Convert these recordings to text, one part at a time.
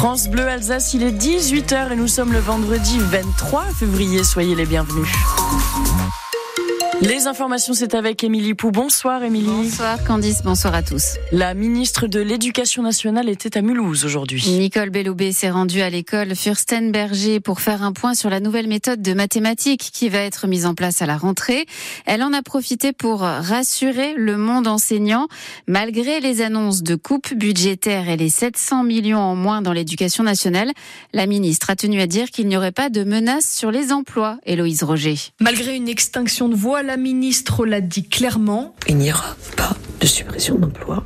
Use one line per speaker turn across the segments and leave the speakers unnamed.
France Bleu Alsace, il est 18h et nous sommes le vendredi 23 février. Soyez les bienvenus. Les informations, c'est avec Émilie Pou. Bonsoir Émilie.
Bonsoir Candice, bonsoir à tous.
La ministre de l'Éducation nationale était à Mulhouse aujourd'hui.
Nicole Belloubet s'est rendue à l'école Furstenberger pour faire un point sur la nouvelle méthode de mathématiques qui va être mise en place à la rentrée. Elle en a profité pour rassurer le monde enseignant. Malgré les annonces de coupes budgétaires et les 700 millions en moins dans l'éducation nationale, la ministre a tenu à dire qu'il n'y aurait pas de menace sur les emplois. Héloïse Roger.
Malgré une extinction de voix, la ministre l'a dit clairement.
Il n'y aura pas de suppression d'emplois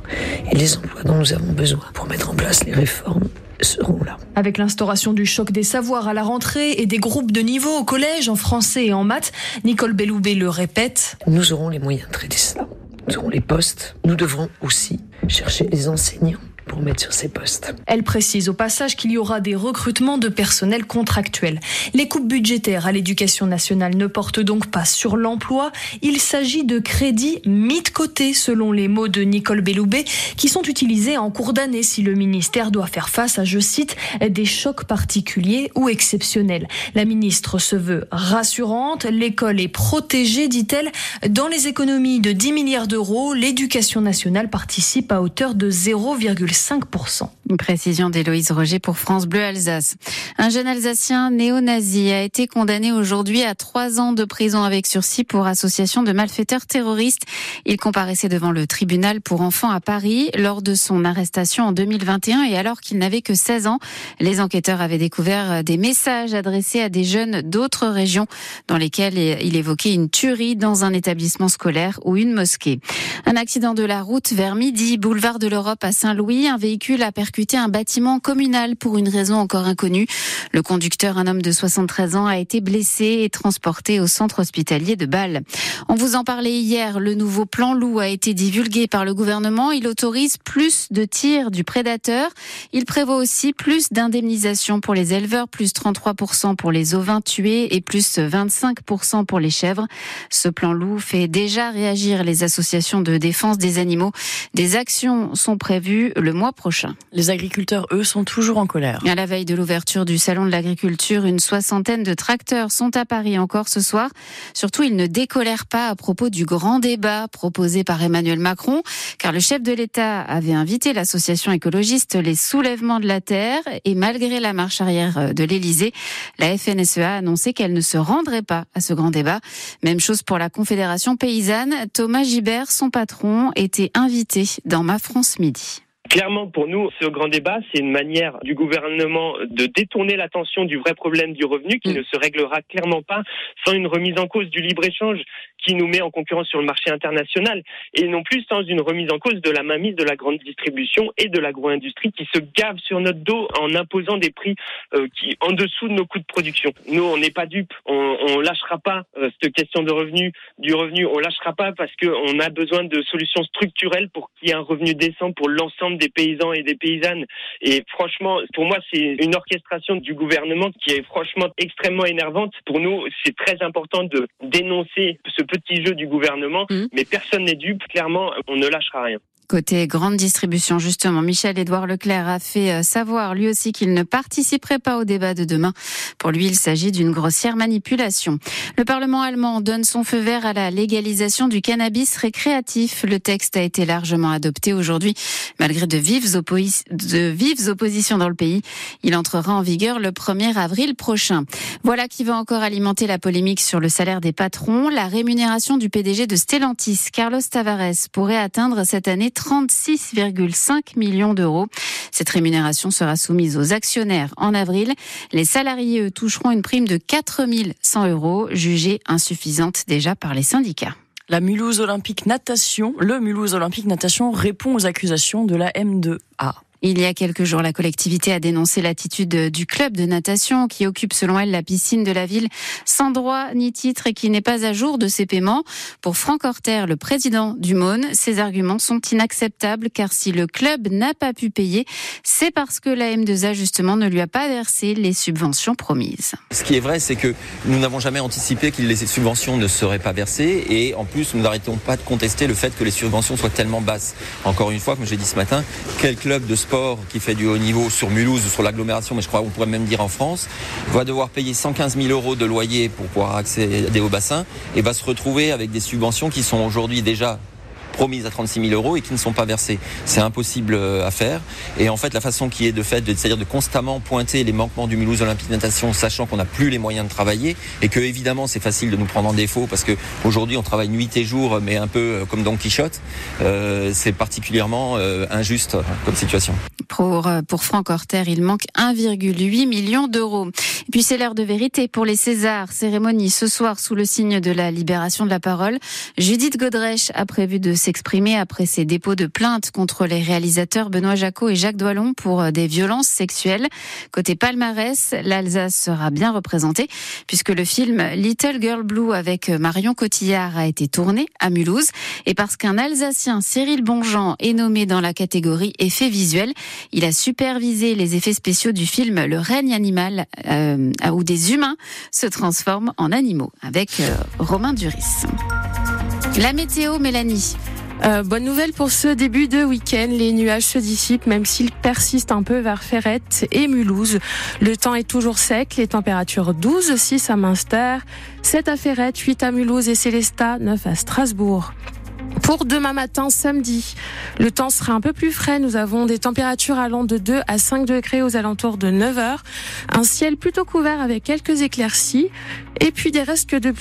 et les emplois dont nous avons besoin pour mettre en place les réformes seront là.
Avec l'instauration du choc des savoirs à la rentrée et des groupes de niveau au collège en français et en maths, Nicole Belloubet le répète.
Nous aurons les moyens de traiter cela. Nous aurons les postes. Nous devrons aussi chercher les enseignants pour mettre sur postes.
Elle précise au passage qu'il y aura des recrutements de personnel contractuel. Les coupes budgétaires à l'éducation nationale ne portent donc pas sur l'emploi. Il s'agit de crédits mis de côté, selon les mots de Nicole Belloubet, qui sont utilisés en cours d'année si le ministère doit faire face à, je cite, des chocs particuliers ou exceptionnels. La ministre se veut rassurante. L'école est protégée, dit-elle. Dans les économies de 10 milliards d'euros, l'éducation nationale participe à hauteur de 0,5 5%.
Une précision d'Héloïse Roger pour France Bleu Alsace. Un jeune Alsacien néo-nazi a été condamné aujourd'hui à trois ans de prison avec sursis pour association de malfaiteurs terroristes. Il comparaissait devant le tribunal pour enfants à Paris lors de son arrestation en 2021 et alors qu'il n'avait que 16 ans. Les enquêteurs avaient découvert des messages adressés à des jeunes d'autres régions dans lesquels il évoquait une tuerie dans un établissement scolaire ou une mosquée. Un accident de la route vers midi, boulevard de l'Europe à Saint-Louis un véhicule a percuté un bâtiment communal pour une raison encore inconnue. Le conducteur, un homme de 73 ans, a été blessé et transporté au centre hospitalier de Bâle. On vous en parlait hier, le nouveau plan loup a été divulgué par le gouvernement. Il autorise plus de tirs du prédateur. Il prévoit aussi plus d'indemnisation pour les éleveurs, plus 33% pour les ovins tués et plus 25% pour les chèvres. Ce plan loup fait déjà réagir les associations de défense des animaux. Des actions sont prévues le mois prochain.
Agriculteurs, eux, sont toujours en colère.
À la veille de l'ouverture du salon de l'agriculture, une soixantaine de tracteurs sont à Paris encore ce soir. Surtout, ils ne décolèrent pas à propos du grand débat proposé par Emmanuel Macron, car le chef de l'État avait invité l'association écologiste Les Soulèvements de la Terre, et malgré la marche arrière de l'Élysée, la FNSEA a annoncé qu'elle ne se rendrait pas à ce grand débat. Même chose pour la Confédération paysanne. Thomas Gibert, son patron, était invité dans Ma France Midi.
Clairement, pour nous, ce grand débat, c'est une manière du gouvernement de détourner l'attention du vrai problème du revenu qui mm. ne se réglera clairement pas sans une remise en cause du libre-échange qui nous met en concurrence sur le marché international et non plus sans une remise en cause de la mainmise de la grande distribution et de l'agro-industrie qui se gave sur notre dos en imposant des prix euh, qui en dessous de nos coûts de production. Nous, on n'est pas dupes, on, on lâchera pas euh, cette question de revenu, du revenu, on lâchera pas parce qu'on a besoin de solutions structurelles pour qu'il y ait un revenu décent pour l'ensemble des paysans et des paysannes. Et franchement, pour moi, c'est une orchestration du gouvernement qui est franchement extrêmement énervante. Pour nous, c'est très important de dénoncer ce petit jeu du gouvernement, mmh. mais personne n'est dupe. Clairement, on ne lâchera rien.
Côté grande distribution, justement, Michel-Édouard Leclerc a fait euh, savoir lui aussi qu'il ne participerait pas au débat de demain. Pour lui, il s'agit d'une grossière manipulation. Le Parlement allemand donne son feu vert à la légalisation du cannabis récréatif. Le texte a été largement adopté aujourd'hui, malgré de vives, de vives oppositions dans le pays. Il entrera en vigueur le 1er avril prochain. Voilà qui va encore alimenter la polémique sur le salaire des patrons. La rémunération du PDG de Stellantis, Carlos Tavares, pourrait atteindre cette année 36,5 millions d'euros. Cette rémunération sera soumise aux actionnaires en avril. Les salariés toucheront une prime de 4100 euros, jugée insuffisante déjà par les syndicats.
La Mulhouse Olympique Natation, le Mulhouse Olympique Natation répond aux accusations de la M2A.
Il y a quelques jours, la collectivité a dénoncé l'attitude du club de natation qui occupe selon elle la piscine de la ville sans droit ni titre et qui n'est pas à jour de ses paiements. Pour Franck Horter, le président du Maune, ces arguments sont inacceptables car si le club n'a pas pu payer, c'est parce que la M2A justement ne lui a pas versé les subventions promises.
Ce qui est vrai, c'est que nous n'avons jamais anticipé que les subventions ne seraient pas versées et en plus nous n'arrêtons pas de contester le fait que les subventions soient tellement basses. Encore une fois, comme j'ai dit ce matin, quel club de sport qui fait du haut niveau sur Mulhouse ou sur l'agglomération, mais je crois qu'on pourrait même dire en France, va devoir payer 115 000 euros de loyer pour pouvoir accéder au bassin et va se retrouver avec des subventions qui sont aujourd'hui déjà promises à 36 000 euros et qui ne sont pas versées. C'est impossible euh, à faire. Et en fait, la façon qui est de fait, c'est-à-dire de constamment pointer les manquements du Mulhouse Olympique Natation, sachant qu'on n'a plus les moyens de travailler et que évidemment c'est facile de nous prendre en défaut parce que aujourd'hui on travaille nuit et jour, mais un peu euh, comme Don Quichotte. Euh, c'est particulièrement injuste comme situation.
Pour, pour Franck Horter, il manque 1,8 million d'euros. Puis c'est l'heure de vérité pour les Césars. Cérémonie ce soir sous le signe de la libération de la parole. Judith Godrèche a prévu de s'exprimer après ses dépôts de plainte contre les réalisateurs Benoît Jacot et Jacques Doilon pour des violences sexuelles. Côté palmarès, l'Alsace sera bien représentée puisque le film Little Girl Blue avec Marion Cotillard a été tourné à Mulhouse et parce qu'un Alsacien, Cyril Bonjean, est nommé dans la catégorie effets visuels, il a supervisé les effets spéciaux du film Le règne animal euh, où des humains se transforment en animaux avec euh, Romain Duris. La météo, Mélanie.
Euh, bonne nouvelle pour ce début de week-end. Les nuages se dissipent, même s'ils persistent un peu vers Ferrette et Mulhouse. Le temps est toujours sec. Les températures 12, 6 à Münster, 7 à Ferrette, 8 à Mulhouse et Célestat, 9 à Strasbourg. Pour demain matin, samedi, le temps sera un peu plus frais. Nous avons des températures allant de 2 à 5 degrés aux alentours de 9 heures. Un ciel plutôt couvert avec quelques éclaircies. Et puis des restes de